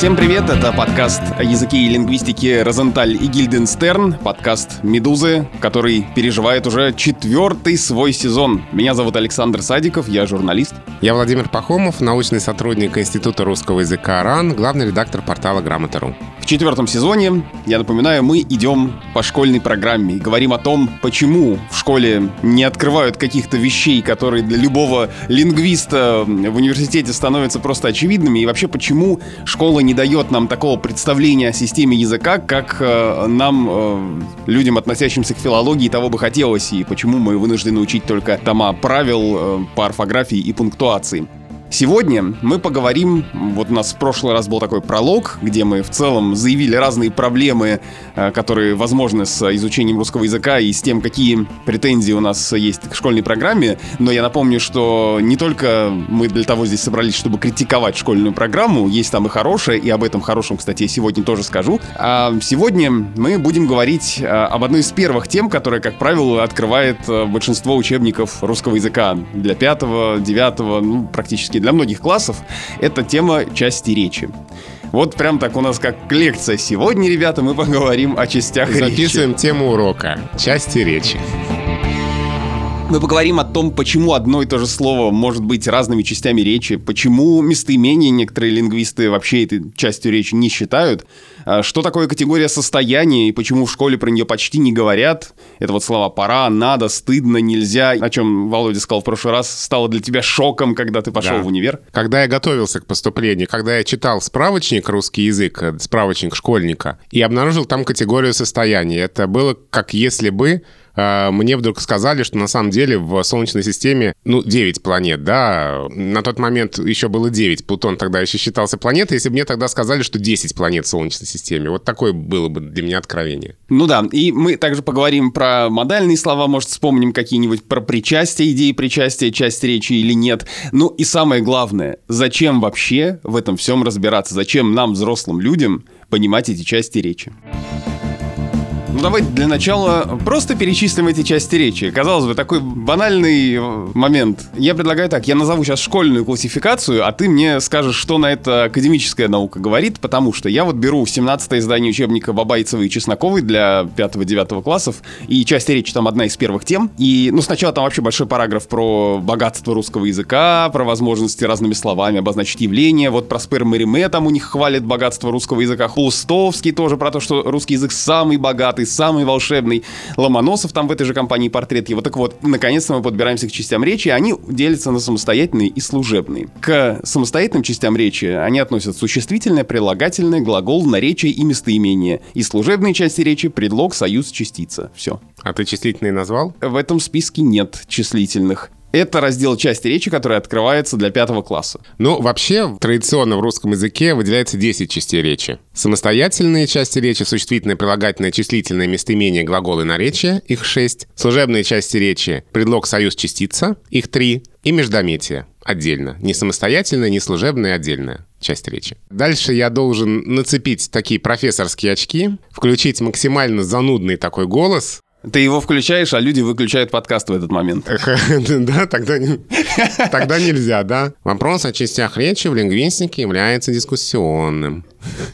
Всем привет, это подкаст о языке и лингвистике Розенталь и Гильденстерн, подкаст «Медузы», который переживает уже четвертый свой сезон. Меня зовут Александр Садиков, я журналист. Я Владимир Пахомов, научный сотрудник Института русского языка РАН, главный редактор портала «Грамота.ру». В четвертом сезоне, я напоминаю, мы идем по школьной программе и говорим о том, почему в школе не открывают каких-то вещей, которые для любого лингвиста в университете становятся просто очевидными, и вообще почему школа не дает нам такого представления о системе языка, как э, нам, э, людям, относящимся к филологии, того бы хотелось, и почему мы вынуждены учить только тома правил э, по орфографии и пунктуации. Сегодня мы поговорим, вот у нас в прошлый раз был такой пролог, где мы в целом заявили разные проблемы, э, которые возможны с изучением русского языка и с тем, какие претензии у нас есть к школьной программе. Но я напомню, что не только мы для того здесь собрались, чтобы критиковать школьную программу, есть там и хорошее, и об этом хорошем, кстати, я сегодня тоже скажу. А сегодня мы будем говорить э, об одной из первых тем, которая, как правило, открывает э, большинство учебников русского языка для пятого, девятого, ну, практически для многих классов, это тема части речи. Вот прям так у нас как лекция. Сегодня, ребята, мы поговорим о частях Записываем речи. Записываем тему урока. Части речи. Мы поговорим о том, почему одно и то же слово может быть разными частями речи, почему местоимения некоторые лингвисты вообще этой частью речи не считают, а что такое категория состояния и почему в школе про нее почти не говорят. Это вот слова «пора», «надо», «стыдно», «нельзя», о чем Володя сказал в прошлый раз, стало для тебя шоком, когда ты пошел Да. в универ. Когда я готовился к поступлению, когда я читал справочник «Русский язык», э, справочник школьника, и обнаружил там категорию состояния, это было как если бы мне вдруг сказали, что на самом деле в Солнечной системе, ну, 9 планет, да, на тот момент еще было 9, Плутон тогда еще считался планетой, если бы мне тогда сказали, что 10 планет в Солнечной системе, вот такое было бы для меня откровение. Ну да, и мы также поговорим про модальные слова, может, вспомним какие-нибудь про причастие, идеи причастия, часть речи или нет. Ну и самое главное, зачем вообще в этом всем разбираться? Зачем нам, взрослым людям, понимать эти части речи? Ну давайте для начала просто перечислим эти части речи. Казалось бы, такой банальный э, момент. Я предлагаю так, я назову сейчас школьную классификацию, а ты мне скажешь, что на это академическая наука говорит, потому что я вот беру 17 издание учебника Бабайцевой и Чесноковой для 5-9 классов, и часть речи там одна из первых тем. И, ну, сначала там вообще большой параграф про богатство русского языка, про возможности разными словами обозначить явление. Вот про Спер Мериме там у них хвалит богатство русского языка. Хлустовский тоже про то, что русский язык самый богатый, самый волшебный. Ломоносов там в этой же компании портрет его. Так вот, наконец-то мы подбираемся к частям речи. Они делятся на самостоятельные и служебные. К самостоятельным частям речи они относят существительное, прилагательное, глагол, наречие и местоимение. И служебные части речи — предлог, союз, частица. Все. А ты числительные назвал? В этом списке нет числительных. Это раздел части речи, который открывается для пятого класса. Ну, вообще, традиционно в русском языке выделяется 10 частей речи. Самостоятельные части речи, существительное, прилагательное, числительное, местоимение, глаголы, наречия, их 6. Служебные части речи, предлог, союз, частица, их 3. И междометие отдельно. Не самостоятельная, не служебная, отдельная часть речи. Дальше я должен нацепить такие профессорские очки, включить максимально занудный такой голос, Ты его включаешь, а люди выключают подкаст в этот момент. Да, тогда, не- тогда нельзя, да? Вопрос о частях речи в лингвистике является дискуссионным.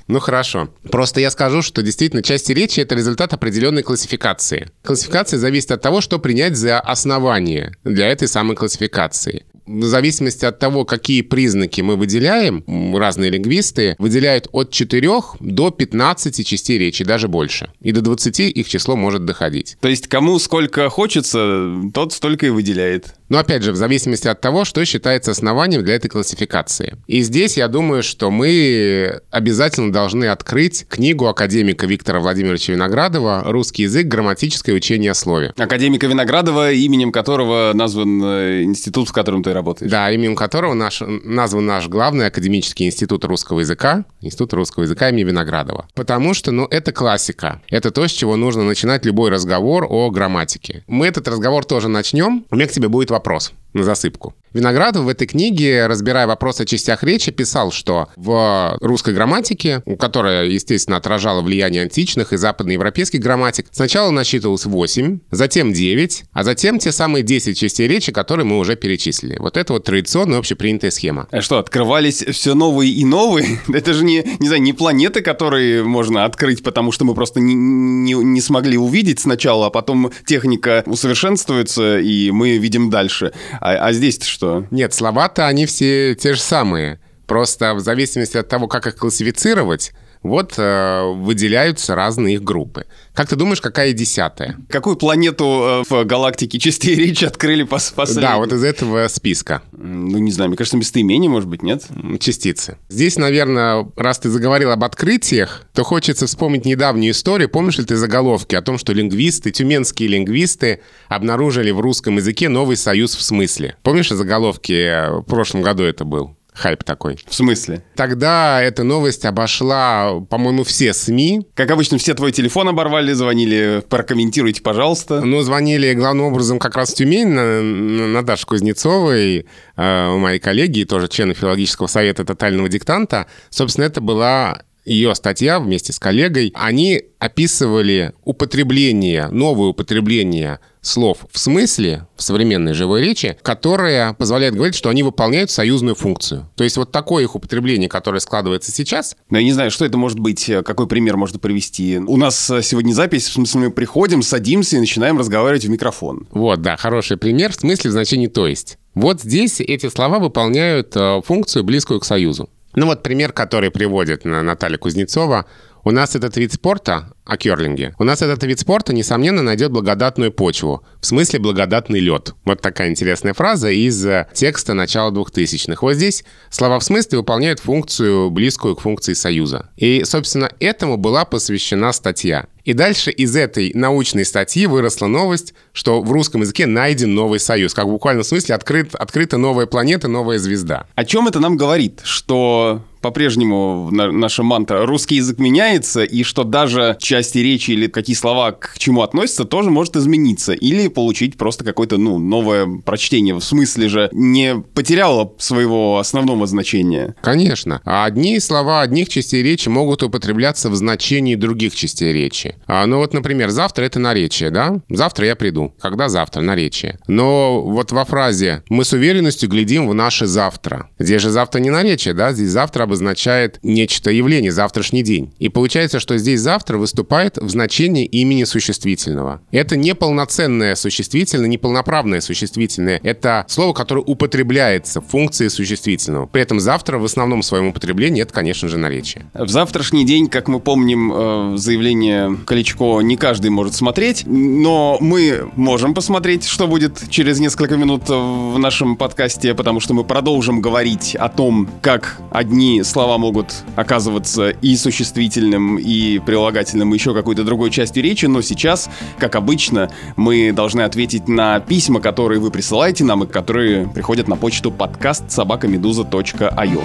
Ну хорошо. Просто я скажу, что действительно части речи — это результат определенной классификации. Классификация зависит от того, что принять за основание для этой самой классификации. В зависимости от того, какие признаки мы выделяем, разные лингвисты выделяют от 4 до 15 частей речи, даже больше. И до 20 их число может доходить. То есть кому сколько хочется, тот столько и выделяет. Но опять же, в зависимости от того, что считается основанием для этой классификации. И здесь я думаю, что мы обязательно должны открыть книгу академика Виктора Владимировича Виноградова «Русский язык. Грамматическое учение о слове». Академика Виноградова, именем которого назван э, институт, в котором ты работаешь. Да, именем которого наш, назван наш главный академический институт русского языка, Институт русского языка имени Виноградова. Потому что, ну, это классика. Это то, с чего нужно начинать любой разговор о грамматике. Мы этот разговор тоже начнем. У меня к тебе будет вопрос на засыпку. Виноградов в этой книге, разбирая вопрос о частях речи, писал, что в русской грамматике, которая, естественно, отражала влияние античных и западноевропейских грамматик, сначала насчитывалось 8, затем 9, а затем те самые 10 частей речи, которые мы уже перечислили. Вот это вот традиционная общепринятая схема. А что, открывались все новые и новые? Это же не, не знаю, не планеты, которые можно открыть, потому что мы просто не, не, не смогли увидеть сначала, а потом техника усовершенствуется, и мы видим дальше. А, а здесь что? Нет, слова-то они все те же самые. Просто в зависимости от того, как их классифицировать, вот э, выделяются разные их группы. Как ты думаешь, какая десятая? Какую планету э, в галактике частей речи открыли пос последней? Да, вот из этого списка. Ну, не знаю, мне кажется, местоимение, может быть, нет? Частицы. Здесь, наверное, раз ты заговорил об открытиях, то хочется вспомнить недавнюю историю. Помнишь ли ты заголовки о том, что лингвисты, тюменские лингвисты обнаружили в русском языке новый союз в смысле? Помнишь заголовки? В прошлом году это был хайп такой. В смысле? Тогда эта новость обошла, по-моему, все СМИ. Как обычно, все твой телефон оборвали, звонили, прокомментируйте, пожалуйста. Ну, звонили главным образом как раз в Тюмень, на, на Наташу Кузнецовой, э, моей коллеги, тоже члена филологического совета тотального диктанта. Собственно, это была ее статья вместе с коллегой, они описывали употребление, новое употребление слов в смысле в современной живой речи, которое позволяет говорить, что они выполняют союзную функцию. То есть вот такое их употребление, которое складывается сейчас. Но я не знаю, что это может быть, какой пример можно привести. У нас сегодня запись, в смысле мы приходим, садимся и начинаем разговаривать в микрофон. Вот, да, хороший пример в смысле в значении «то есть». Вот здесь эти слова выполняют э, функцию, близкую к союзу. Ну вот пример, который приводит Наталья Кузнецова. У нас этот вид спорта, о керлинге. У нас этот вид спорта, несомненно, найдет благодатную почву. В смысле благодатный лед. Вот такая интересная фраза из э, текста начала 2000-х. Вот здесь слова в смысле выполняют функцию, близкую к функции союза. И, собственно, этому была посвящена статья. И дальше из этой научной статьи выросла новость, что в русском языке найден новый союз. Как в буквальном смысле открыт, открыта новая планета, новая звезда. О чем это нам говорит? Что по-прежнему наша мантра «русский язык меняется», и что даже части речи или какие слова к чему относятся, тоже может измениться. Или получить просто какое-то, ну, новое прочтение. В смысле же не потеряло своего основного значения. Конечно. А одни слова одних частей речи могут употребляться в значении других частей речи. А, ну вот, например, завтра это наречие, да? Завтра я приду. Когда завтра? Наречие. Но вот во фразе «мы с уверенностью глядим в наше завтра». Здесь же завтра не наречие, да? Здесь завтра обозначает нечто явление, завтрашний день. И получается, что здесь завтра выступает в значении имени существительного. Это не полноценное существительное, не полноправное существительное. Это слово, которое употребляется в функции существительного. При этом завтра в основном своем употреблении это, конечно же, наречие. В завтрашний день, как мы помним, э, заявление Кличко не каждый может смотреть, но мы можем посмотреть, что будет через несколько минут в нашем подкасте, потому что мы продолжим говорить о том, как одни слова могут оказываться и существительным, и прилагательным, и еще какой-то другой частью речи, но сейчас, как обычно, мы должны ответить на письма, которые вы присылаете нам и которые приходят на почту подкаст собакамедуза.io.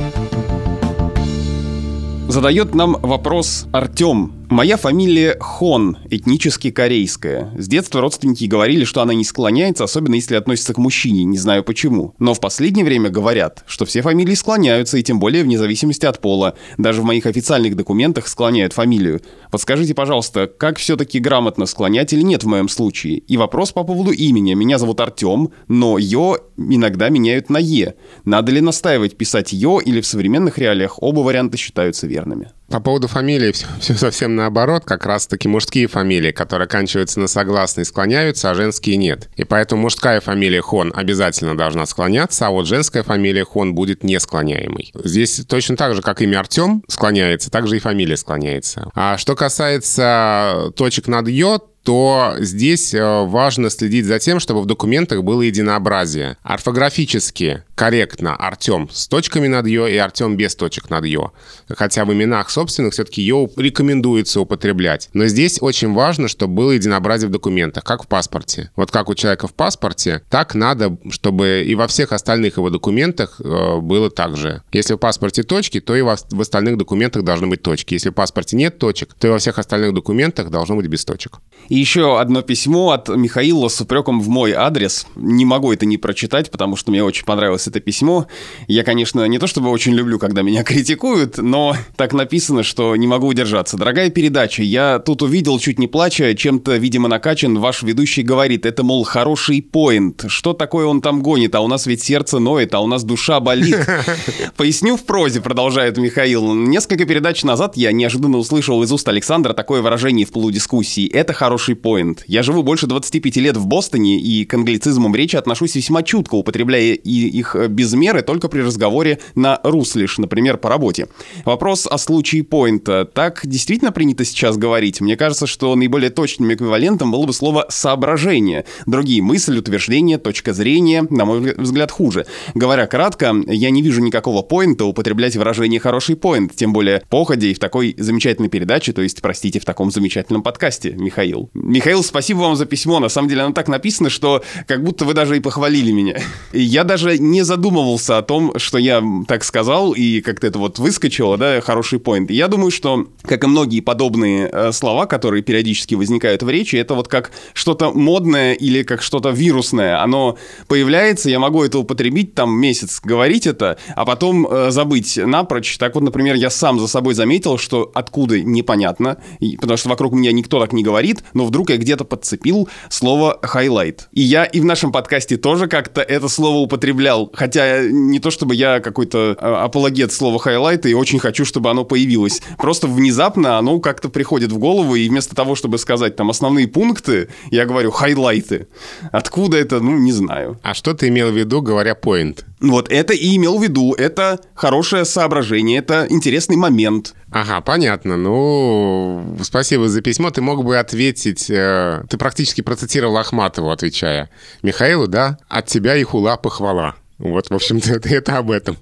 Задает нам вопрос Артем Моя фамилия Хон, этнически корейская. С детства родственники говорили, что она не склоняется, особенно если относится к мужчине, не знаю почему. Но в последнее время говорят, что все фамилии склоняются, и тем более вне зависимости от пола. Даже в моих официальных документах склоняют фамилию. Подскажите, пожалуйста, как все-таки грамотно склонять или нет в моем случае? И вопрос по поводу имени. Меня зовут Артем, но Ё иногда меняют на Е. Надо ли настаивать писать Ё или в современных реалиях оба варианта считаются верными? По поводу фамилии все, все совсем наоборот. Как раз-таки мужские фамилии, которые оканчиваются на согласный, склоняются, а женские нет. И поэтому мужская фамилия Хон обязательно должна склоняться, а вот женская фамилия Хон будет не склоняемой. Здесь точно так же, как имя Артем склоняется, так же и фамилия склоняется. А что касается точек над йод, то здесь э, важно следить за тем, чтобы в документах было единообразие. Орфографически корректно Артем с точками над «ё» и Артем без точек над «ё». Хотя в именах собственных все-таки «ё» рекомендуется употреблять. Но здесь очень важно, чтобы было единообразие в документах, как в паспорте. Вот как у человека в паспорте, так надо, чтобы и во всех остальных его документах э, было так же. Если в паспорте точки, то и в остальных документах должны быть точки. Если в паспорте нет точек, то и во всех остальных документах должно быть без точек. И еще одно письмо от Михаила с упреком в мой адрес. Не могу это не прочитать, потому что мне очень понравилось это письмо. Я, конечно, не то чтобы очень люблю, когда меня критикуют, но так написано, что не могу удержаться. Дорогая передача, я тут увидел, чуть не плача, чем-то, видимо, накачан, ваш ведущий говорит, это, мол, хороший поинт. Что такое он там гонит? А у нас ведь сердце ноет, а у нас душа болит. Поясню в прозе, продолжает Михаил. Несколько передач назад я неожиданно услышал из уст Александра такое выражение в полудискуссии. Это хороший поинт. Я живу больше 25 лет в Бостоне и к англицизмам речи отношусь весьма чутко, употребляя их без меры только при разговоре на руслиш, например, по работе. Вопрос о случае поинта. Так действительно принято сейчас говорить? Мне кажется, что наиболее точным эквивалентом было бы слово «соображение». Другие мысли, утверждения, точка зрения, на мой взгляд, хуже. Говоря кратко, я не вижу никакого поинта употреблять выражение «хороший поинт», тем более походе и в такой замечательной передаче, то есть, простите, в таком замечательном подкасте, Михаил. Михаил, спасибо вам за письмо. На самом деле оно так написано, что как будто вы даже и похвалили меня. И я даже не задумывался о том, что я так сказал, и как-то это вот выскочило, да, хороший поинт. Я думаю, что, как и многие подобные э, слова, которые периодически возникают в речи, это вот как что-то модное или как что-то вирусное. Оно появляется, я могу это употребить, там месяц говорить это, а потом э, забыть напрочь. Так вот, например, я сам за собой заметил, что откуда непонятно, потому что вокруг меня никто так не говорит, но вдруг я где-то подцепил слово «highlight». И я и в нашем подкасте тоже как-то это слово употреблял, хотя не то чтобы я какой-то э, апологет слова «highlight» и очень хочу, чтобы оно появилось. Просто внезапно оно как-то приходит в голову, и вместо того, чтобы сказать там основные пункты, я говорю «хайлайты». Откуда это, ну, не знаю. А что ты имел в виду, говоря «point»? Вот это и имел в виду. Это хорошее соображение, это интересный момент. Ага, понятно. Ну, спасибо за письмо. Ты мог бы ответить... Э, ты практически процитировал Ахматову, отвечая. Михаилу, да? От тебя и хула похвала. Вот, в общем-то, это, это об этом.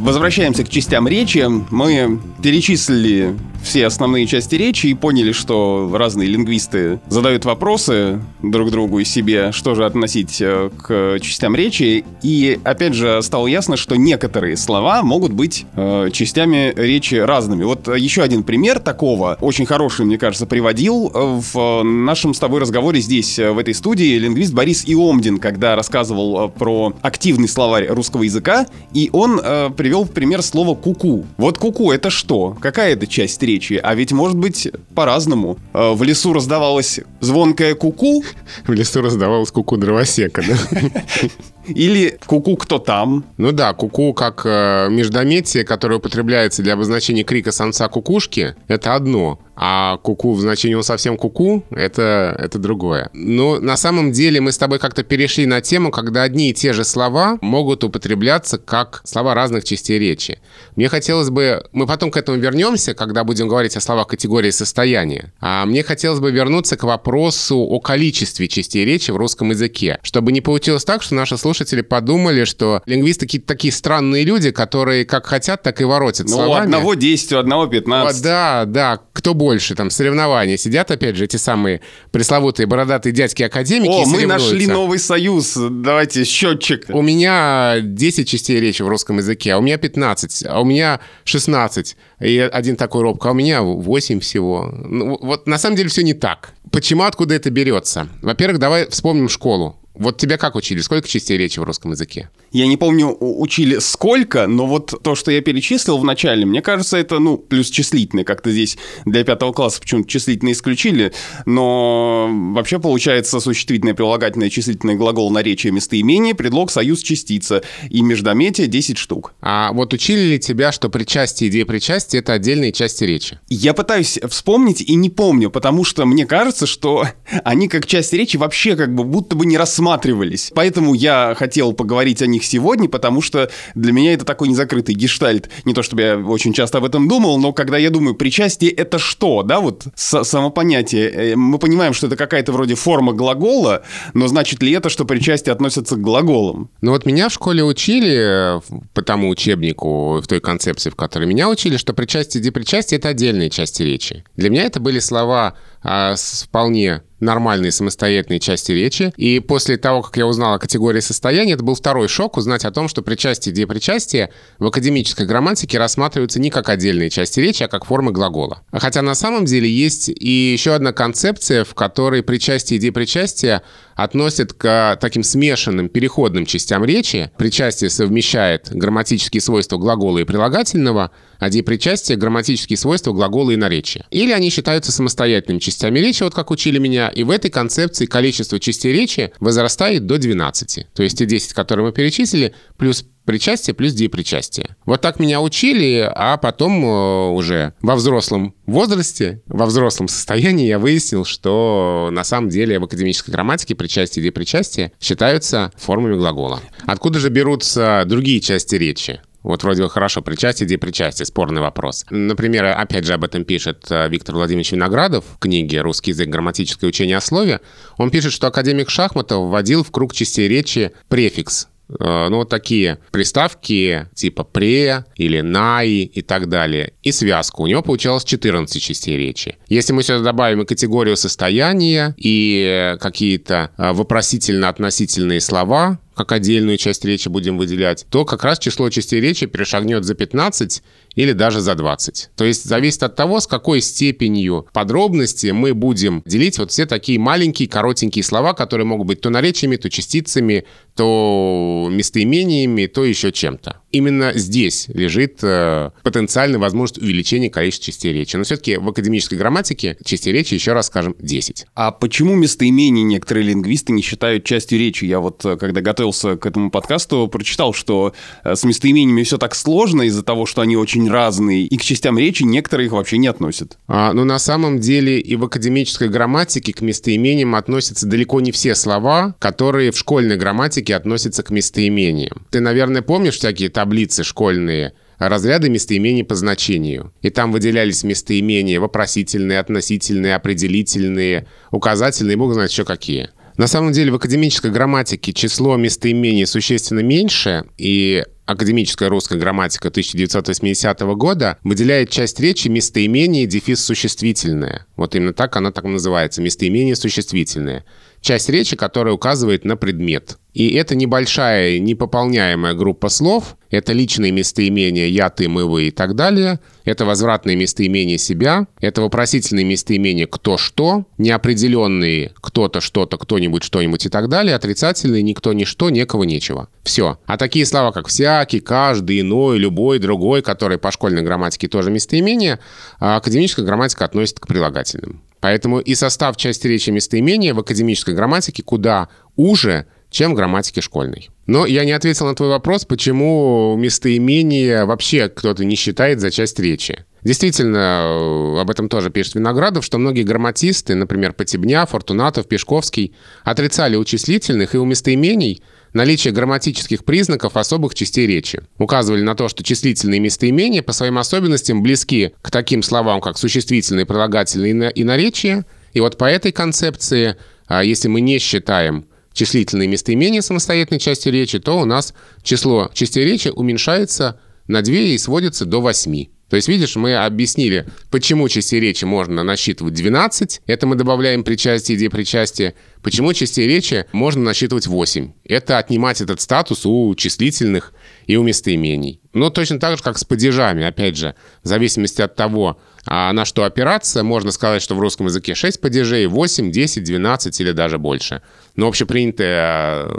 Возвращаемся к частям речи. Мы перечислили все основные части речи и поняли, что разные лингвисты задают вопросы друг другу и себе, что же относить э, к частям речи. И опять же стало ясно, что некоторые слова могут быть э, частями речи разными. Вот еще один пример такого, очень хороший, мне кажется, приводил э, в нашем с тобой разговоре здесь, э, в этой студии, лингвист Борис Иомдин, когда рассказывал про активный словарь русского языка, и он э, привел в пример слово «куку». Вот «куку» — это что? Какая это часть речи, а ведь может быть по-разному. Э, в лесу раздавалась звонкая куку. В лесу раздавалась куку дровосека, да? Или куку кто там. Ну да, куку как э, междометие, которое употребляется для обозначения крика самца кукушки, это одно. А куку в значении он совсем куку, это, это другое. Но на самом деле мы с тобой как-то перешли на тему, когда одни и те же слова могут употребляться как слова разных частей речи. Мне хотелось бы... Мы потом к этому вернемся, когда будем говорить о словах категории состояния. А мне хотелось бы вернуться к вопросу о количестве частей речи в русском языке. Чтобы не получилось так, что наши слушатели подумали, что лингвисты какие-то такие странные люди, которые как хотят, так и воротят ну, словами. одного 10, у одного 15. Вот, да, да. Кто больше, там, соревнования. Сидят, опять же, эти самые пресловутые бородатые дядьки-академики О, мы нашли новый союз. Давайте, счетчик. У меня 10 частей речи в русском языке, а у меня 15, а у меня 16. И один такой робко, а у меня 8 всего. Ну, вот на самом деле все не так. Почему, откуда это берется? Во-первых, давай вспомним школу. Вот тебя как учили? Сколько частей речи в русском языке? Я не помню, учили сколько, но вот то, что я перечислил в начале, мне кажется, это, ну, плюс числительное. Как-то здесь для пятого класса почему-то числительное исключили, но вообще получается существительное, прилагательное, числительное глагол, наречие, местоимение, предлог, союз, частица и междометие 10 штук. А вот учили ли тебя, что причастие, идея причастия — это отдельные части речи? Я пытаюсь вспомнить и не помню, потому что мне кажется, что они как часть речи вообще как бы будто бы не рассматривались. Поэтому я хотел поговорить о них сегодня, потому что для меня это такой незакрытый гештальт. Не то чтобы я очень часто об этом думал, но когда я думаю, причастие это что, да, вот самопонятие. Э, мы понимаем, что это какая-то вроде форма глагола, но значит ли это, что причастие относится к глаголам? Ну вот меня в школе учили э, по тому учебнику, в той концепции, в которой меня учили, что причастие и депричастие — это отдельные части речи. Для меня это были слова а, с вполне нормальные самостоятельные части речи. И после того, как я узнал о категории состояния, это был второй шок узнать о том, что причастие и депричастие в академической грамматике рассматриваются не как отдельные части речи, а как формы глагола. Хотя на самом деле есть и еще одна концепция, в которой причастие и депричастие относят к таким смешанным переходным частям речи. Причастие совмещает грамматические свойства глагола и прилагательного, а депричастие — грамматические свойства глагола и наречия. Или они считаются самостоятельными частями речи, вот как учили меня, и в этой концепции количество частей речи возрастает до 12. То есть те 10, которые мы перечислили, плюс причастие плюс депричастие. Вот так меня учили, а потом э, уже во взрослом возрасте, во взрослом состоянии я выяснил, что на самом деле в академической грамматике причастие и депричастие считаются формами глагола. Откуда же берутся другие части речи? Вот вроде бы хорошо, причастие, где причастие, спорный вопрос. Например, опять же об этом пишет э, Виктор Владимирович Виноградов в книге «Русский язык. Грамматическое учение о слове». Он пишет, что академик Шахматов вводил в круг частей речи префикс Э, ну, вот такие приставки типа «пре» или «най» и так далее. И связку. У него получалось 14 частей речи. Если мы сюда добавим и категорию состояния, и какие-то э, вопросительно-относительные слова, как отдельную часть речи будем выделять, то как раз число частей речи перешагнет за 15 или даже за 20. То есть зависит от того, с какой степенью подробности мы будем делить вот все такие маленькие, коротенькие слова, которые могут быть то наречиями, то частицами, то местоимениями, то еще чем-то. Именно здесь лежит э, потенциальная возможность увеличения количества частей речи. Но все-таки в академической грамматике частей речи, еще раз скажем, 10. А почему местоимения некоторые лингвисты не считают частью речи? Я вот, э, когда готовился к этому подкасту, прочитал, что э, с местоимениями все так сложно из-за того, что они очень разные, и к частям речи некоторые их вообще не относят. А, ну, на самом деле и в академической грамматике к местоимениям относятся далеко не все слова, которые в школьной грамматике все относится к местоимениям. Ты, наверное, помнишь всякие таблицы школьные, разряды местоимений по значению. И там выделялись местоимения вопросительные, относительные, определительные, указательные, бог знает еще какие. На самом деле в академической грамматике число местоимений существенно меньше, и академическая русская грамматика 1980 года выделяет часть речи местоимение дефис существительное. Вот именно так она так называется, местоимение существительное часть речи, которая указывает на предмет. И это небольшая, непополняемая группа слов. Это личные местоимения «я», «ты», «мы», «вы» и так далее. Это возвратные местоимения себя. Это вопросительные местоимения «кто», «что». Неопределенные «кто-то», «что-то», «кто-нибудь», «что-нибудь» и так далее. Отрицательные «никто», «ничто», «некого», «нечего». Все. А такие слова, как «всякий», «каждый», «иной», «любой», «другой», которые по школьной грамматике тоже местоимения, а академическая грамматика относит к прилагательным. Поэтому и состав части речи местоимения в академической грамматике куда уже, чем в грамматике школьной. Но я не ответил на твой вопрос, почему местоимение вообще кто-то не считает за часть речи. Действительно, об этом тоже пишет Виноградов, что многие грамматисты, например, Потебня, Фортунатов, Пешковский, отрицали у числительных и у местоимений наличие грамматических признаков особых частей речи. Указывали на то, что числительные местоимения по своим особенностям близки к таким словам, как существительные, прилагательные и наречия. И вот по этой концепции, а, если мы не считаем числительные местоимения самостоятельной частью речи, то у нас число частей речи уменьшается на 2 и сводится до 8. То есть, видишь, мы объяснили, почему частей речи можно насчитывать 12. Это мы добавляем причастие, идея причастия. Почему частей речи можно насчитывать 8. Это отнимать этот статус у числительных и у местоимений. Но точно так же, как с падежами, опять же, в зависимости от того, а на что опираться, можно сказать, что в русском языке 6 падежей, 8, 10, 12 или даже больше. Но общепринятая э,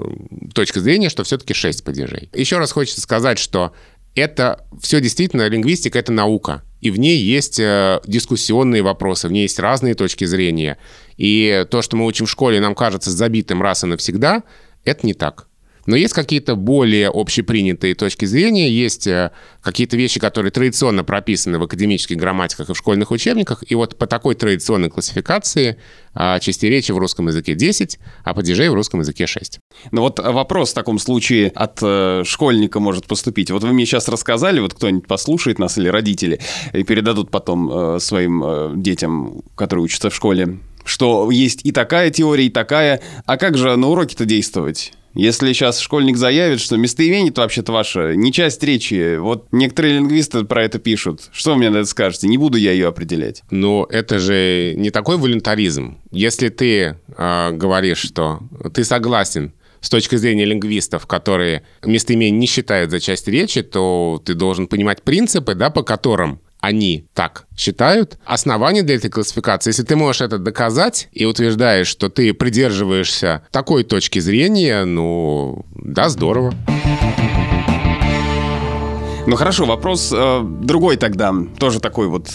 точка зрения, что все-таки 6 падежей. Еще раз хочется сказать, что это все действительно, лингвистика — это наука. И в ней есть э, дискуссионные вопросы, в ней есть разные точки зрения. И то, что мы учим в школе, нам кажется забитым раз и навсегда, это не так. Но есть какие-то более общепринятые точки зрения, есть э, какие-то вещи, которые традиционно прописаны в академических грамматиках и в школьных учебниках. И вот по такой традиционной классификации а, части речи в русском языке 10, а падежей в русском языке 6. Ну вот вопрос в таком случае от э, школьника может поступить. Вот вы мне сейчас рассказали, вот кто-нибудь послушает нас или родители, и передадут потом э, своим э, детям, которые учатся в школе, что есть и такая теория, и такая. А как же на уроке-то действовать? Если сейчас школьник заявит, что местоимение это вообще-то ваше, не часть речи, вот некоторые лингвисты про это пишут. Что вы мне на это скажете? Не буду я ее определять. Но это же не такой волюнтаризм. Если ты э, говоришь, что ты согласен с точки зрения лингвистов, которые местоимение не считают за часть речи, то ты должен понимать принципы, да, по которым они так считают. Основание для этой классификации, если ты можешь это доказать и утверждаешь, что ты придерживаешься такой точки зрения, ну, да, здорово. Ну хорошо, вопрос э, другой тогда, тоже такой вот,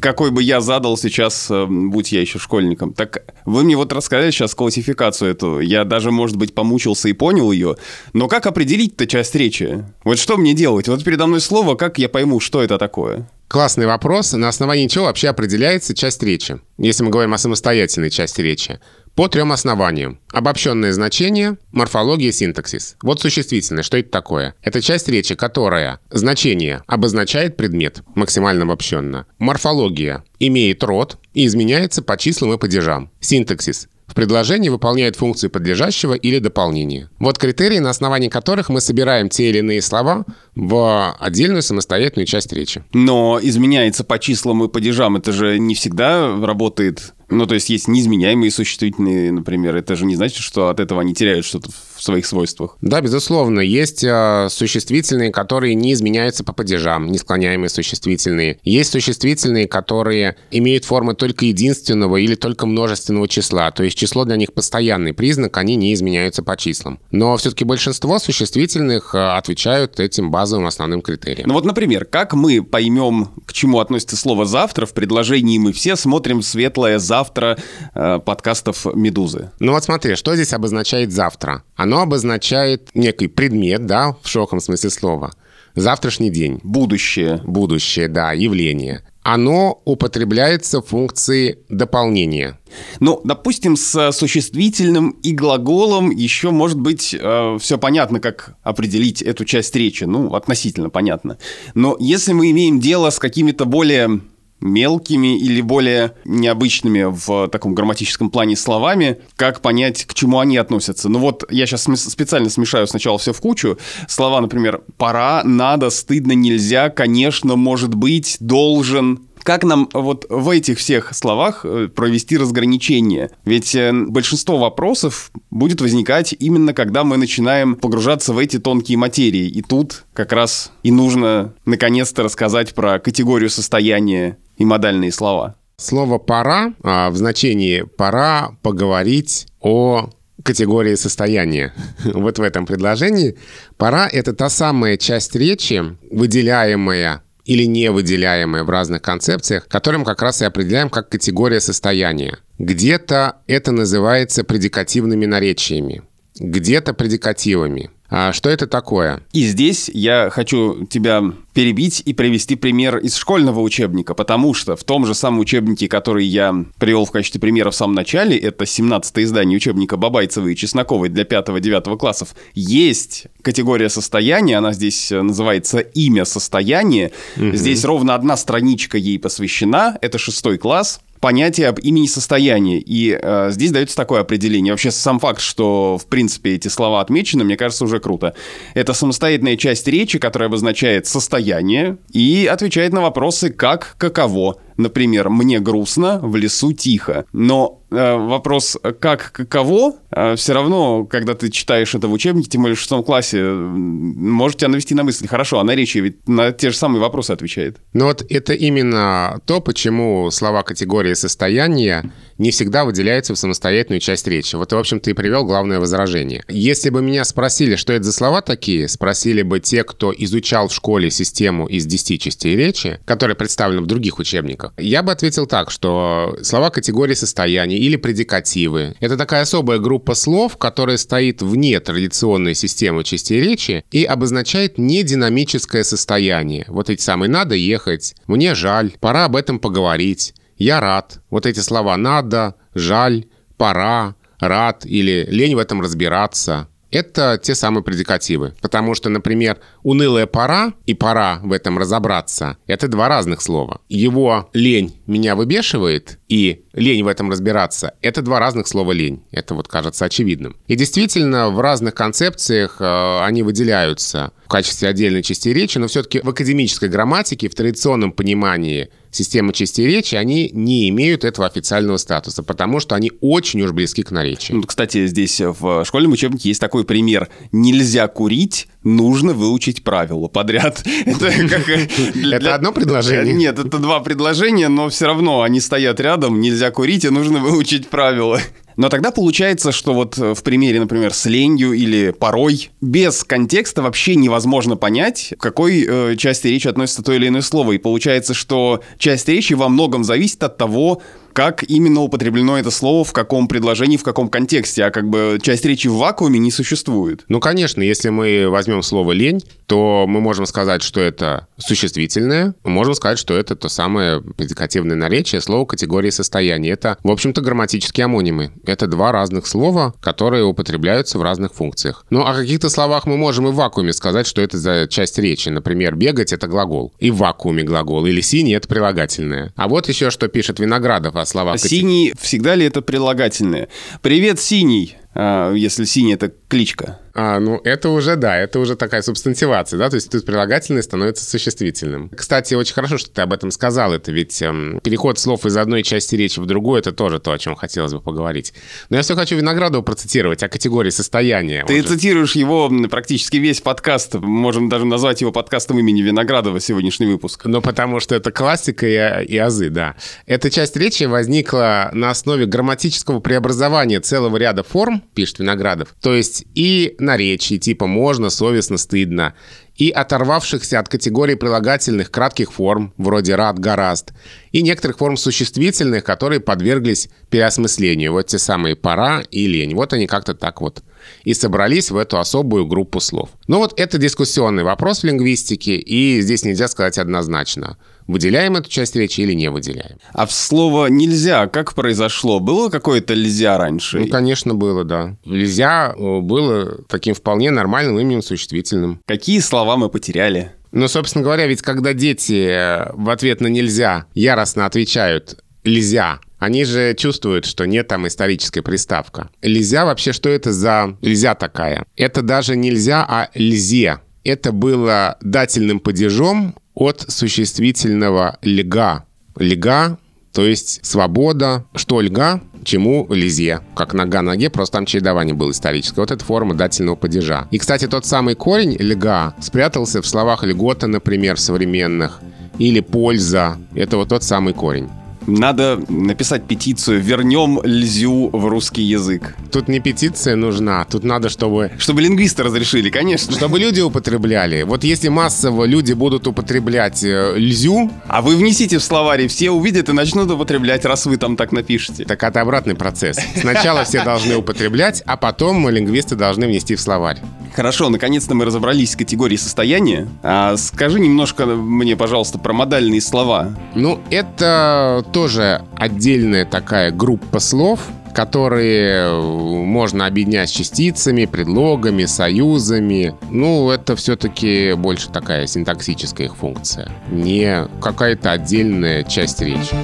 какой бы я задал сейчас, э, будь я еще школьником. Так вы мне вот рассказали сейчас классификацию эту, я даже, может быть, помучился и понял ее, но как определить-то часть речи? Вот что мне делать? Вот передо мной слово, как я пойму, что это такое? Классный вопрос. На основании чего вообще определяется часть речи? Если мы говорим о самостоятельной части речи. По трем основаниям. Обобщенное значение, морфология, синтаксис. Вот существительное. Что это такое? Это часть речи, которая значение обозначает предмет, максимально обобщенно. Морфология имеет род и изменяется по числам и падежам. Синтаксис в предложении выполняет функцию подлежащего или дополнения. Вот критерии, на основании которых мы собираем те или иные слова в отдельную самостоятельную часть речи. Но изменяется по числам и падежам, это же не всегда работает ну, то есть есть неизменяемые существительные, например. Это же не значит, что от этого они теряют что-то в своих свойствах. Да, безусловно. Есть э, существительные, которые не изменяются по падежам, несклоняемые существительные. Есть существительные, которые имеют формы только единственного или только множественного числа. То есть число для них постоянный признак, они не изменяются по числам. Но все-таки большинство существительных э, отвечают этим базовым основным критериям. Ну вот, например, как мы поймем, к чему относится слово «завтра» в предложении «мы все смотрим светлое завтра» завтра э, подкастов «Медузы». Ну вот смотри, что здесь обозначает «завтра»? Оно обозначает некий предмет, да, в широком смысле слова. Завтрашний день. Будущее. Будущее, да, явление. Оно употребляется в функции дополнения. Ну, допустим, с существительным и глаголом еще может быть э, все понятно, как определить эту часть речи. Ну, относительно понятно. Но если мы имеем дело с какими-то более мелкими или более необычными в таком грамматическом плане словами, как понять, к чему они относятся. Ну вот я сейчас специально смешаю сначала все в кучу. Слова, например, пора, надо, стыдно, нельзя, конечно, может быть, должен, как нам вот в этих всех словах э, провести разграничение? Ведь э, большинство вопросов будет возникать именно когда мы начинаем погружаться в эти тонкие материи. И тут как раз и нужно наконец-то рассказать про категорию состояния и модальные слова. Слово «пора» а, в значении «пора поговорить о категории состояния. вот в этом предложении. «Пора» — это та самая часть речи, выделяемая или не выделяемая в разных концепциях, которым как раз и определяем как категория состояния. Где-то это называется предикативными наречиями, где-то предикативами. А что это такое? И здесь я хочу тебя перебить и привести пример из школьного учебника, потому что в том же самом учебнике, который я привел в качестве примера в самом начале, это 17 издание учебника Бабайцевой и Чесноковой для 5-9 классов, есть категория состояния, она здесь называется «Имя состояния». Угу. Здесь ровно одна страничка ей посвящена, это шестой класс, понятие об имени состояния. И э, здесь дается такое определение. Вообще сам факт, что в принципе эти слова отмечены, мне кажется, уже круто. Это самостоятельная часть речи, которая обозначает состояние и отвечает на вопросы как, каково. Например, мне грустно, в лесу тихо. Но вопрос, как, каково, э, все равно, когда ты читаешь это в учебнике, тем более в шестом классе, может тебя навести на мысль, хорошо, а на речи ведь на те же самые вопросы отвечает. Ну вот это именно то, почему слова категории состояния не всегда выделяются в самостоятельную часть речи. Вот, в общем, ты и привел главное возражение. Если бы меня спросили, что это за слова такие, спросили бы те, кто изучал в школе систему из 10 частей речи, которая представлена в других учебниках, я бы ответил так, что слова категории состояний или предикативы — это такая особая группа слов, которая стоит вне традиционной системы частей речи и обозначает нединамическое состояние. Вот эти самые «надо ехать», «мне жаль», «пора об этом поговорить», «я рад». Вот эти слова «надо», «жаль», «пора», «рад» или «лень в этом разбираться», это те самые предикативы. Потому что, например, унылая пора и пора в этом разобраться — это два разных слова. Его лень меня выбешивает и лень в этом разбираться — это два разных слова лень. Это вот кажется очевидным. И действительно, в разных концепциях э, они выделяются в качестве отдельной части речи, но все-таки в академической грамматике, в традиционном понимании системы частей речи, они не имеют этого официального статуса, потому что они очень уж близки к наречию. Ну, кстати, здесь в школьном учебнике есть такой пример. Нельзя курить, нужно выучить правила подряд. Это, как, для... это одно предложение? Нет, это два предложения, но все равно они стоят рядом. Нельзя курить, и нужно выучить правила. Но тогда получается, что вот э, в примере, например, с ленью или порой, без контекста вообще невозможно понять, к какой э, части речи относится то или иное слово. И получается, что часть речи во многом зависит от того, как именно употреблено это слово, в каком предложении, в каком контексте, а как бы часть речи в вакууме не существует. Ну, конечно, если мы возьмем слово «лень», то мы можем сказать, что это существительное, мы можем сказать, что это то самое предикативное наречие слова категории состояния. Это, в общем-то, грамматические амонимы. Это два разных слова, которые употребляются в разных функциях. Ну, о каких-то словах мы можем и в вакууме сказать, что это за часть речи. Например, «бегать» — это глагол, и в вакууме глагол, или «синий» — это прилагательное. А вот еще что пишет Виноградов о словах. Синий, всегда ли это прилагательное? Привет, синий. А, если синий это кличка. А, ну, это уже, да, это уже такая субстантивация, да, то есть тут прилагательное становится существительным. Кстати, очень хорошо, что ты об этом сказал, это ведь эм, переход слов из одной части речи в другую, это тоже то, о чем хотелось бы поговорить. Но я все хочу Виноградова процитировать о категории состояния. Ты цитируешь его практически весь подкаст, можем даже назвать его подкастом имени Виноградова сегодняшний выпуск. Ну, потому что это классика и, и азы, да. Эта часть речи возникла на основе грамматического преобразования целого ряда форм, пишет Виноградов, то есть и наречий типа «можно», «совестно», «стыдно», и оторвавшихся от категории прилагательных кратких форм, вроде «рад», «гораст», и некоторых форм существительных, которые подверглись переосмыслению. Вот те самые «пора» и «лень». Вот они как-то так вот и собрались в эту особую группу слов. Но вот это дискуссионный вопрос в лингвистике, и здесь нельзя сказать однозначно – Выделяем эту часть речи или не выделяем? А в слово «нельзя» как произошло? Было какое-то «нельзя» раньше? Ну, конечно, было, да. «Нельзя» э, было таким вполне нормальным именем существительным. Какие слова мы потеряли? Ну, собственно говоря, ведь когда дети э, в ответ на «нельзя» яростно отвечают «нельзя», они же чувствуют, что нет там исторической приставка. Лизя вообще, что это за лизя такая? Это даже нельзя, а льзе. Это было дательным падежом от существительного «льга». «Льга» то есть свобода, что льга, чему лизье. Как нога ноге, просто там чередование было историческое. Вот это форма дательного падежа. И, кстати, тот самый корень льга спрятался в словах льгота, например, современных, или польза. Это вот тот самый корень. Надо написать петицию «Вернем льзю в русский язык». Тут не петиция нужна, тут надо, чтобы... Чтобы лингвисты разрешили, конечно. Чтобы люди употребляли. Вот если массово люди будут употреблять э, льзю... А вы внесите в словаре, все увидят и начнут употреблять, раз вы там так напишете. Так это обратный процесс. Сначала все должны употреблять, а потом лингвисты должны внести в словарь. Хорошо, наконец-то мы разобрались с категорией состояния. А скажи немножко мне, пожалуйста, про модальные слова. Ну, это тоже отдельная такая группа слов, которые э, можно объединять с частицами, предлогами, союзами. Ну, это все-таки больше такая синтаксическая их функция, не какая-то отдельная часть речи.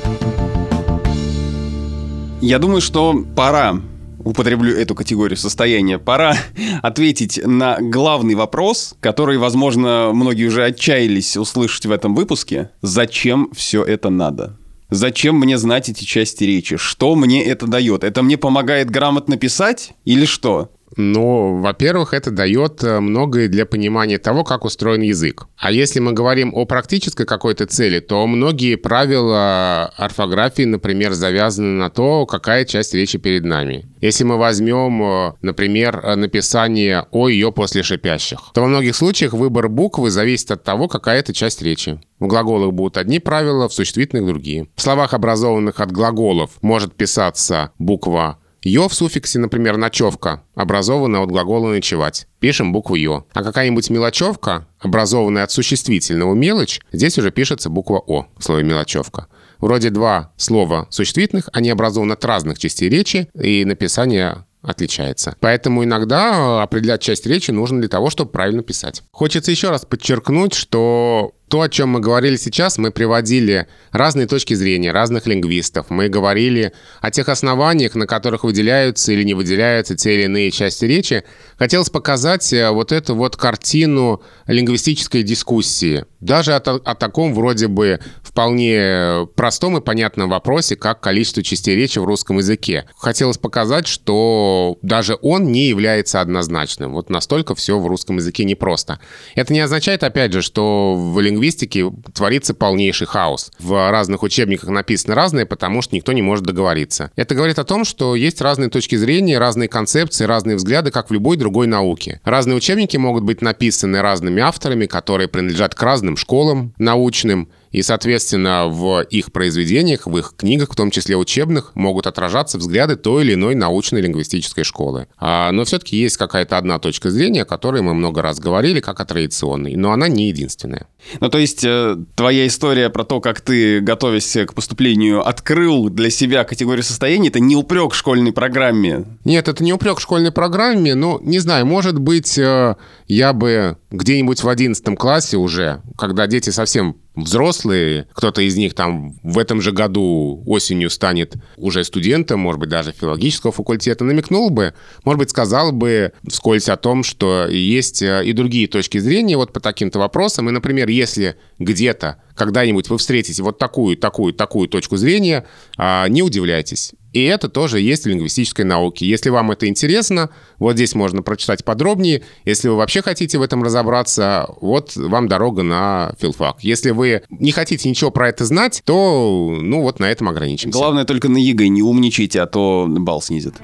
Я думаю, что пора употреблю эту категорию состояния, пора ответить на главный вопрос, который, возможно, многие уже отчаялись услышать в этом выпуске. Зачем все это надо? Зачем мне знать эти части речи? Что мне это дает? Это мне помогает грамотно писать или что? Ну, во-первых, это дает э, многое для понимания того, как устроен язык. А если мы говорим о практической какой-то цели, то многие правила орфографии, например, завязаны на то, какая часть речи перед нами. Если мы возьмем, э, например, написание «о» ее после шипящих, то во многих случаях выбор буквы зависит от того, какая это часть речи. В глаголах будут одни правила, в существительных другие. В словах, образованных от глаголов, может писаться буква Ё в суффиксе, например, ночевка, образованная от глагола «ночевать». Пишем букву Ё. А какая-нибудь мелочевка, образованная от существительного «мелочь», здесь уже пишется буква О в слове «мелочевка». Вроде два слова существительных, они образованы от разных частей речи, и написание отличается. Поэтому иногда определять часть речи нужно для того, чтобы правильно писать. Хочется еще раз подчеркнуть, что то, о чем мы говорили сейчас, мы приводили разные точки зрения разных лингвистов. Мы говорили о тех основаниях, на которых выделяются или не выделяются те или иные части речи. Хотелось показать э, вот эту вот картину лингвистической дискуссии. Даже о, о таком вроде бы вполне простом и понятном вопросе, как количество частей речи в русском языке. Хотелось показать, что даже он не является однозначным. Вот настолько все в русском языке непросто. Это не означает, опять же, что в лингвистике лингвистике творится полнейший хаос. В разных учебниках написано разное, потому что никто не может договориться. Это говорит о том, что есть разные точки зрения, разные концепции, разные взгляды, как в любой другой науке. Разные учебники могут быть написаны разными авторами, которые принадлежат к разным школам научным, и, соответственно, в их произведениях, в их книгах, в том числе учебных, могут отражаться взгляды той или иной научной лингвистической школы. А, но все-таки есть какая-то одна точка зрения, о которой мы много раз говорили, как о традиционной, но она не единственная. Ну, то есть, э, твоя история про то, как ты, готовясь к поступлению, открыл для себя категорию состояний, это не упрек школьной программе? Нет, это не упрек школьной программе, но, не знаю, может быть, э, я бы где-нибудь в 11 классе уже, когда дети совсем взрослые, кто-то из них там в этом же году осенью станет уже студентом, может быть, даже филологического факультета, намекнул бы, может быть, сказал бы вскользь о том, что есть э, и другие точки зрения вот по таким-то вопросам. И, например, если где-то когда-нибудь вы встретите вот такую, такую, такую точку зрения, а, не удивляйтесь. И это тоже есть в лингвистической науке. Если вам это интересно, вот здесь можно прочитать подробнее. Если вы вообще хотите в этом разобраться, вот вам дорога на филфак. Если вы не хотите ничего про это знать, то, ну, вот на этом ограничимся. Главное только на ЕГЭ не умничайте, а то балл снизит.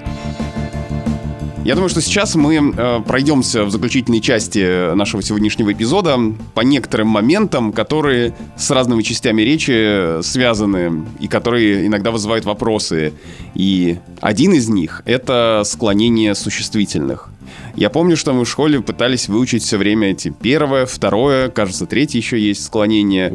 Я думаю, что сейчас мы э, пройдемся в заключительной части нашего сегодняшнего эпизода по некоторым моментам, которые с разными частями речи связаны и которые иногда вызывают вопросы. И один из них — это склонение существительных. Я помню, что мы в школе пытались выучить все время эти первое, второе, кажется, третье еще есть склонение.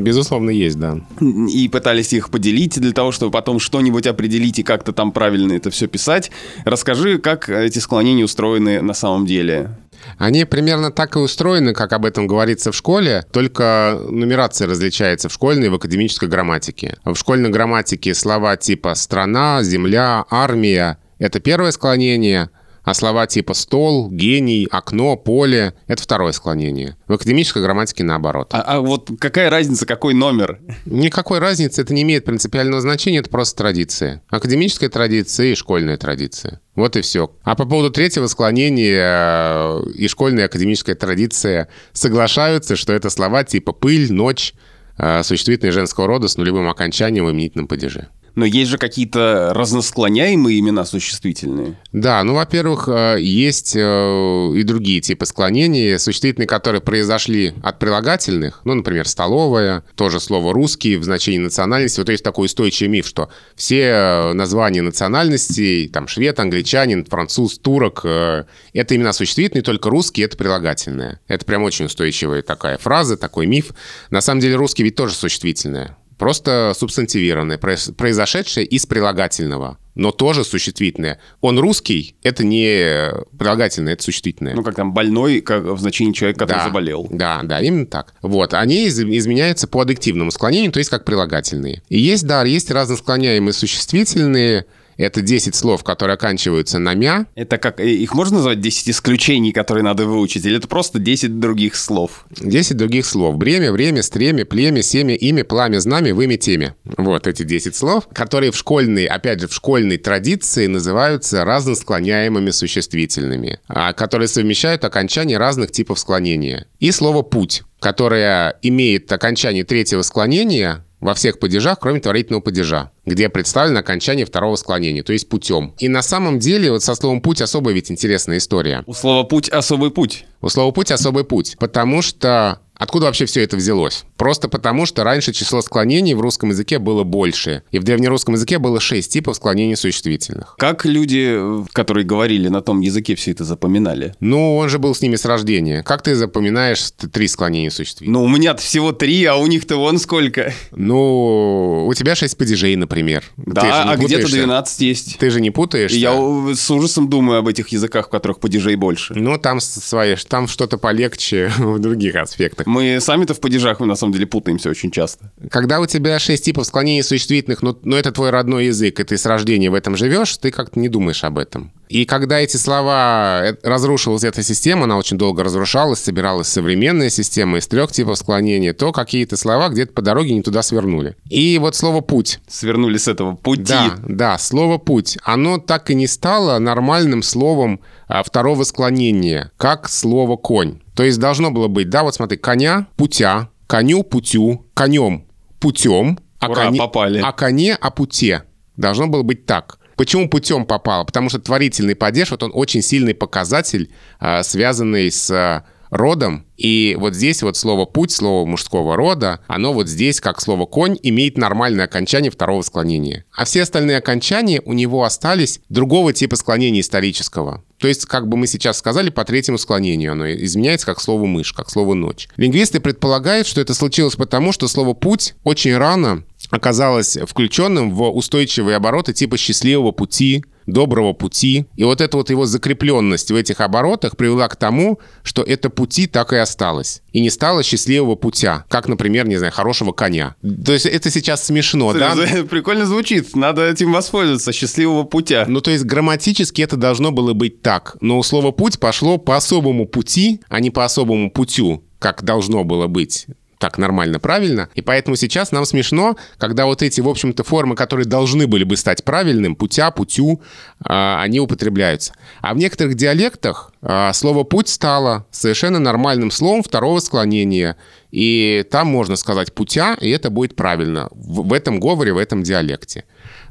Безусловно, есть, да. И пытались их поделить для того, чтобы потом что-нибудь определить и как-то там правильно это все писать. Расскажи, как эти склонения устроены на самом деле. Они примерно так и устроены, как об этом говорится в школе, только нумерация различается в школьной и в академической грамматике. В школьной грамматике слова типа «страна», «земля», «армия» — это первое склонение, а слова типа «стол», «гений», «окно», «поле» — это второе склонение. В академической грамматике наоборот. А, а вот какая разница, какой номер? Никакой разницы, это не имеет принципиального значения, это просто традиция. Академическая традиция и школьная традиция. Вот и все. А по поводу третьего склонения э, и школьная и академическая традиция соглашаются, что это слова типа «пыль», «ночь», э, существительные женского рода с нулевым окончанием в именительном падеже. Но есть же какие-то разносклоняемые имена существительные. Да, ну, во-первых, э, есть э, и другие типы склонений, существительные, которые произошли от прилагательных, ну, например, столовая, тоже слово русский в значении национальности. Вот есть такой устойчивый миф, что все э, названия национальностей, там, швед, англичанин, француз, турок, это имена существительные, только русский — это прилагательное. Это прям очень устойчивая такая фраза, такой миф. На самом деле русский ведь тоже существительное просто субстантивированное, произошедшее из прилагательного, но тоже существительное. Он русский, это не прилагательное, это существительное. Ну, как там, больной, как в значении человека, который да, заболел. Да, да, именно так. Вот, они из- изменяются по аддективному склонению, то есть как прилагательные. И есть, да, есть разносклоняемые существительные, это 10 слов, которые оканчиваются на «мя». Это как, э, их можно назвать 10 исключений, которые надо выучить? Или это просто 10 других слов? 10 других слов. Бремя, время, стремя, племя, семя, имя, пламя, знамя, вымя, теме. Вот эти 10 слов, которые в школьной, опять же, в школьной традиции называются разносклоняемыми существительными, а, которые совмещают окончания разных типов склонения. И слово «путь», которое имеет окончание третьего склонения, во всех падежах, кроме творительного падежа, где представлено окончание второго склонения, то есть путем. И на самом деле вот со словом «путь» особая ведь интересная история. У слова «путь» особый путь. У слова «путь» особый путь, потому что Откуда вообще все это взялось? Просто потому, что раньше число склонений в русском языке было больше. И в древнерусском языке было шесть типов склонений существительных. Как люди, которые говорили на том языке, все это запоминали? Ну, он же был с ними с рождения. Как ты запоминаешь три склонения существительных? Ну, у меня всего три, а у них-то вон сколько. Ну, у тебя шесть падежей, например. Да, а где-то 12 есть. Ты же не путаешься? Я с ужасом думаю об этих языках, в которых падежей больше. Ну, там свои, там что-то полегче в других аспектах. Мы сами-то в падежах, на самом деле, путаемся очень часто. Когда у тебя шесть типов склонений существительных, но, но это твой родной язык, и ты с рождения в этом живешь, ты как-то не думаешь об этом. И когда эти слова э, разрушилась эта система, она очень долго разрушалась, собиралась современная система из трех типов склонения, то какие-то слова где-то по дороге не туда свернули. И вот слово «путь». Свернули с этого пути. Да, да, слово «путь». Оно так и не стало нормальным словом а, второго склонения, как слово «конь». То есть должно было быть, да, вот смотри, коня, путя, коню, путю, конем, путем, а, Ура, коне, попали. а коне, о путе. Должно было быть так. Почему путем попало? Потому что творительный падеж, вот он очень сильный показатель, а, связанный с родом. И вот здесь вот слово «путь», слово мужского рода, оно вот здесь, как слово «конь», имеет нормальное окончание второго склонения. А все остальные окончания у него остались другого типа склонения исторического. То есть, как бы мы сейчас сказали, по третьему склонению оно изменяется как слово «мышь», как слово «ночь». Лингвисты предполагают, что это случилось потому, что слово «путь» очень рано оказалось включенным в устойчивые обороты типа «счастливого пути», доброго пути. И вот эта вот его закрепленность в этих оборотах привела к тому, что это пути так и осталось. И не стало счастливого путя, как, например, не знаю, хорошего коня. То есть это сейчас смешно, да? Прикольно звучит, надо этим воспользоваться, счастливого путя. Ну, то есть грамматически это должно было быть так. Но у слова «путь» пошло по особому пути, а не по особому путю как должно было быть так нормально, правильно. И поэтому сейчас нам смешно, когда вот эти, в общем-то, формы, которые должны были бы стать правильным, путя, путю, а, они употребляются. А в некоторых диалектах а, слово «путь» стало совершенно нормальным словом второго склонения. И там можно сказать «путя», и это будет правильно в, этом говоре, в этом диалекте.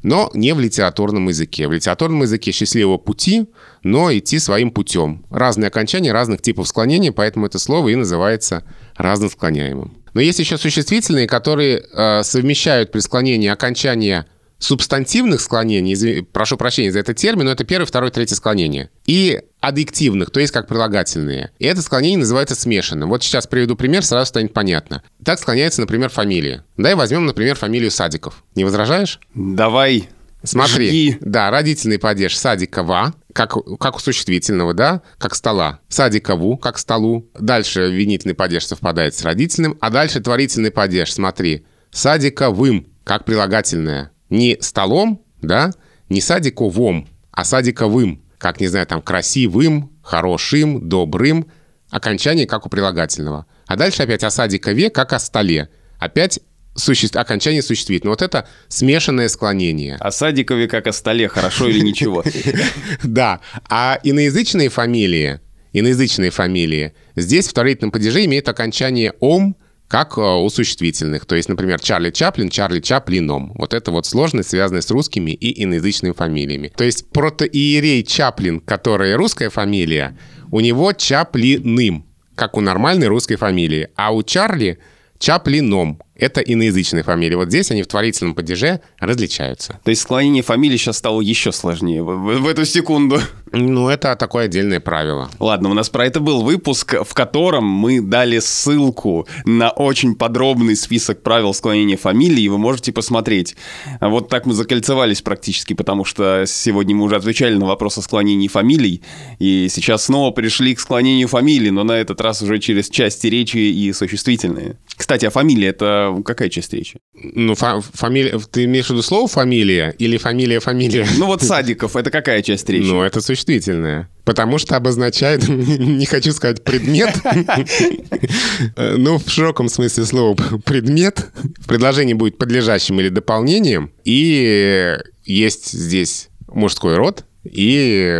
Но не в литературном языке. В литературном языке счастливого пути, но идти своим путем. Разные окончания разных типов склонения, поэтому это слово и называется разным склоняемым. Но есть еще существительные, которые э, совмещают при склонении окончания субстантивных склонений, извин, прошу прощения за этот термин, но это первое, второе, третье склонение, и адъективных, то есть как прилагательные. И это склонение называется смешанным. Вот сейчас приведу пример, сразу станет понятно. Так склоняется, например, фамилия. Дай возьмем, например, фамилию Садиков. Не возражаешь? Давай. Смотри, Жги. да, родительный падеж Садикова, как, как у существительного, да, как стола. Садикову, как столу. Дальше винительный падеж совпадает с родительным, а дальше творительный падеж, смотри. Садиковым, как прилагательное. Не столом, да, не садиковом, а садиковым, как, не знаю, там, красивым, хорошим, добрым. Окончание, как у прилагательного. А дальше опять о садикове, как о столе. Опять суще... окончание существительного. Вот это смешанное склонение. О Садикове как о столе, хорошо или ничего. Да. А иноязычные фамилии, иноязычные фамилии, здесь в вторичном падеже имеют окончание «ом», как э, у существительных. То есть, например, Чарли Чаплин, Чарли Чаплином. Вот это вот сложность, связанная с русскими и иноязычными фамилиями. То есть протоиерей Чаплин, которая русская фамилия, у него Чаплиным, как у нормальной русской фамилии. А у Чарли Чаплином, это иноязычные фамилии. Вот здесь они в творительном падеже различаются. То есть склонение фамилии сейчас стало еще сложнее в, в, в эту секунду. Ну, это такое отдельное правило. Ладно, у нас про это был выпуск, в котором мы дали ссылку на очень подробный список правил склонения фамилии, и вы можете посмотреть. Вот так мы закольцевались практически, потому что сегодня мы уже отвечали на вопрос о склонении фамилий, и сейчас снова пришли к склонению фамилий, но на этот раз уже через части речи и существительные. Кстати, а фамилия — это какая часть речи? Ну, фа- фамилия... Ты имеешь в виду слово «фамилия» или «фамилия-фамилия»? Ну, вот Садиков — это какая часть речи? Ну, это существительное. Потому что обозначает, не хочу сказать предмет, ну, в широком смысле слова предмет. В предложении будет подлежащим или дополнением. И есть здесь мужской род, и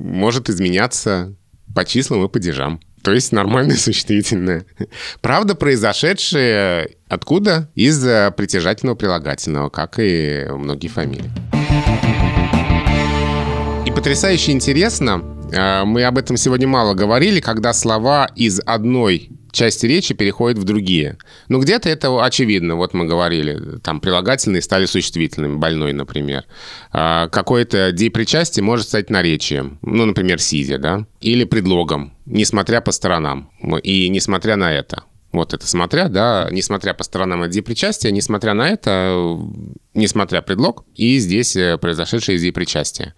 может изменяться по числам и падежам. То есть нормальное существительное. Правда, произошедшее откуда? Из притяжательного прилагательного, как и многие фамилии. И потрясающе интересно, э, мы об этом сегодня мало говорили, когда слова из одной части речи переходят в другие. Но где-то это очевидно. Вот мы говорили, там прилагательные стали существительными, больной, например. А какое-то деепричастие может стать наречием, ну, например, сидя, да, или предлогом, несмотря по сторонам. И несмотря на это. Вот это смотря, да, несмотря по сторонам от причастия, несмотря на это, несмотря предлог, и здесь э, произошедшее из.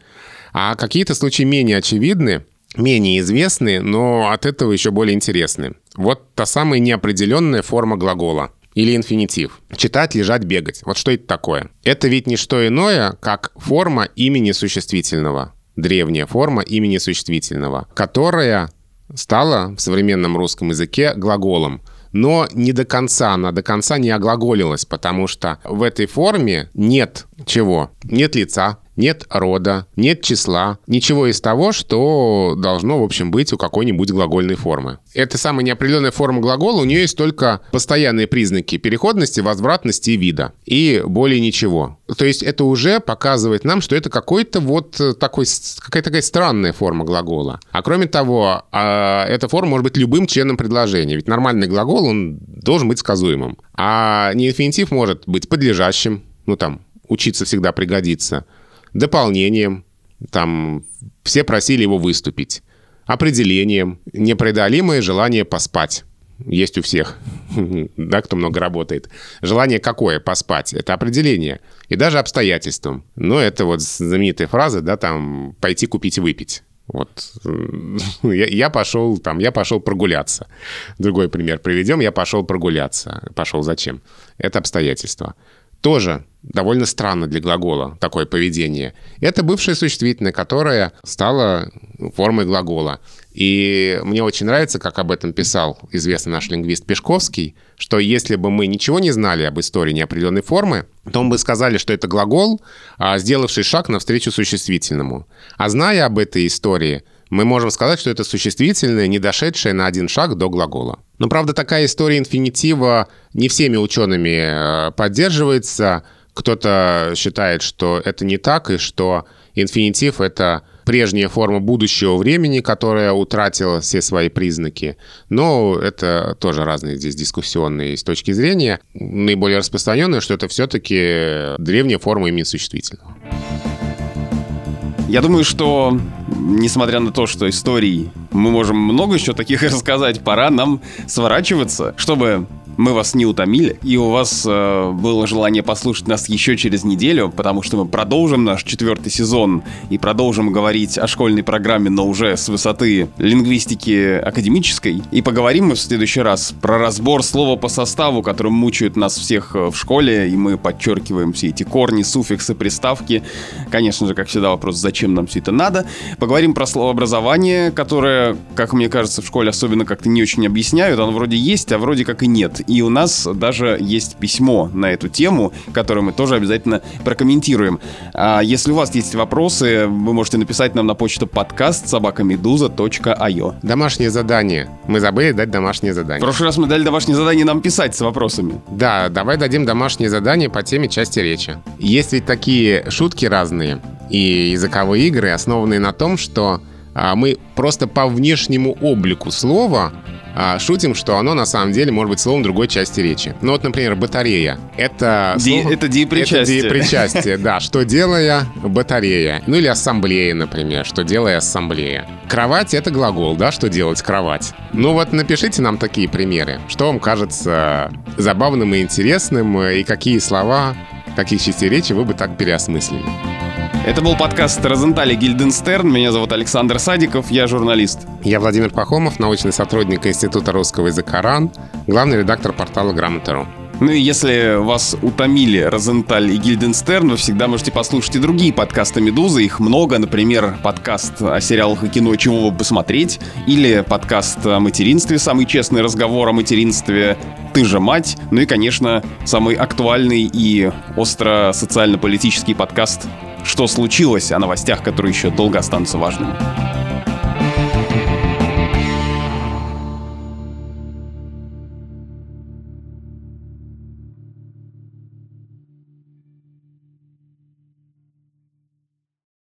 А какие-то случаи менее очевидны, менее известны, но от этого еще более интересны. Вот та самая неопределенная форма глагола или инфинитив. Читать, лежать, бегать. Вот что это такое? Это ведь не что иное, как форма имени существительного. Древняя форма имени существительного, которая стала в современном русском языке глаголом но не до конца, она до конца не оглаголилась, потому что в этой форме нет чего? Нет лица, нет рода, нет числа, ничего из того, что должно, в общем, быть у какой-нибудь глагольной формы. Эта самая неопределенная форма глагола, у нее есть только постоянные признаки переходности, возвратности и вида. И более ничего. То есть это уже показывает нам, что это какой-то вот такой, какая-то такая странная форма глагола. А кроме того, а, эта форма может быть любым членом предложения. Ведь нормальный глагол, он должен быть сказуемым. А неинфинитив может быть подлежащим, ну там, учиться всегда пригодится – дополнением, там все просили его выступить, определением, непреодолимое желание поспать. Есть у всех, да, кто много работает. Желание какое? Поспать. Это определение. И даже обстоятельством. Но это вот знаменитая фраза, да, там, пойти купить выпить. Вот я, я пошел там, я пошел прогуляться. Другой пример приведем. Я пошел прогуляться. Пошел зачем? Это обстоятельства. Тоже довольно странно для глагола такое поведение. Это бывшее существительное, которое стало формой глагола. И мне очень нравится, как об этом писал известный наш лингвист Пешковский, что если бы мы ничего не знали об истории неопределенной формы, то мы бы сказали, что это глагол, а сделавший шаг навстречу существительному. А зная об этой истории, мы можем сказать, что это существительное, не дошедшее на один шаг до глагола. Но, правда, такая история инфинитива не всеми учеными э, поддерживается. Кто-то считает, что это не так, и что инфинитив — это прежняя форма будущего времени, которая утратила все свои признаки. Но это тоже разные здесь дискуссионные с точки зрения. Наиболее распространенное, что это все-таки древняя форма имени существительного. Я думаю, что, несмотря на то, что историй мы можем много еще таких рассказать, пора нам сворачиваться, чтобы мы вас не утомили, и у вас э, было желание послушать нас еще через неделю, потому что мы продолжим наш четвертый сезон и продолжим говорить о школьной программе, но уже с высоты лингвистики академической. И поговорим мы в следующий раз про разбор слова по составу, которым мучают нас всех э, в школе, и мы подчеркиваем все эти корни, суффиксы, приставки. Конечно же, как всегда, вопрос, зачем нам все это надо. Поговорим про словообразование, которое, как мне кажется, в школе особенно как-то не очень объясняют. Оно вроде есть, а вроде как и нет. И у нас даже есть письмо на эту тему, которое мы тоже обязательно прокомментируем. А если у вас есть вопросы, вы можете написать нам на почту подкаст собакамедуза.io. Домашнее задание. Мы забыли дать домашнее задание. В прошлый раз мы дали домашнее задание нам писать с вопросами. Да, давай дадим домашнее задание по теме части речи. Есть ведь такие шутки разные и языковые игры, основанные на том, что а, мы просто по внешнему облику слова шутим, что оно на самом деле может быть словом другой части речи. Ну вот, например, батарея. Это Ди, слово... Это диепричастие. Это диепричастие, да. Что делая батарея. Ну или ассамблея, например. Что делая ассамблея. Кровать — это глагол, да, что делать кровать. Ну вот напишите нам такие примеры. Что вам кажется забавным и интересным, и какие слова, каких частей речи вы бы так переосмыслили. Это был подкаст Розентали Гильденстерн. Меня зовут Александр Садиков, я журналист. Я Владимир Пахомов, научный сотрудник Института русского языка РАН, главный редактор портала Грамота.ру. Ну и если вас утомили Розенталь и Гильденстерн, вы всегда можете послушать и другие подкасты «Медузы». Их много, например, подкаст о сериалах и кино «Чего бы посмотреть» или подкаст о материнстве «Самый честный разговор о материнстве», «Ты же мать», ну и, конечно, самый актуальный и остро социально-политический подкаст что случилось, о новостях, которые еще долго останутся важными.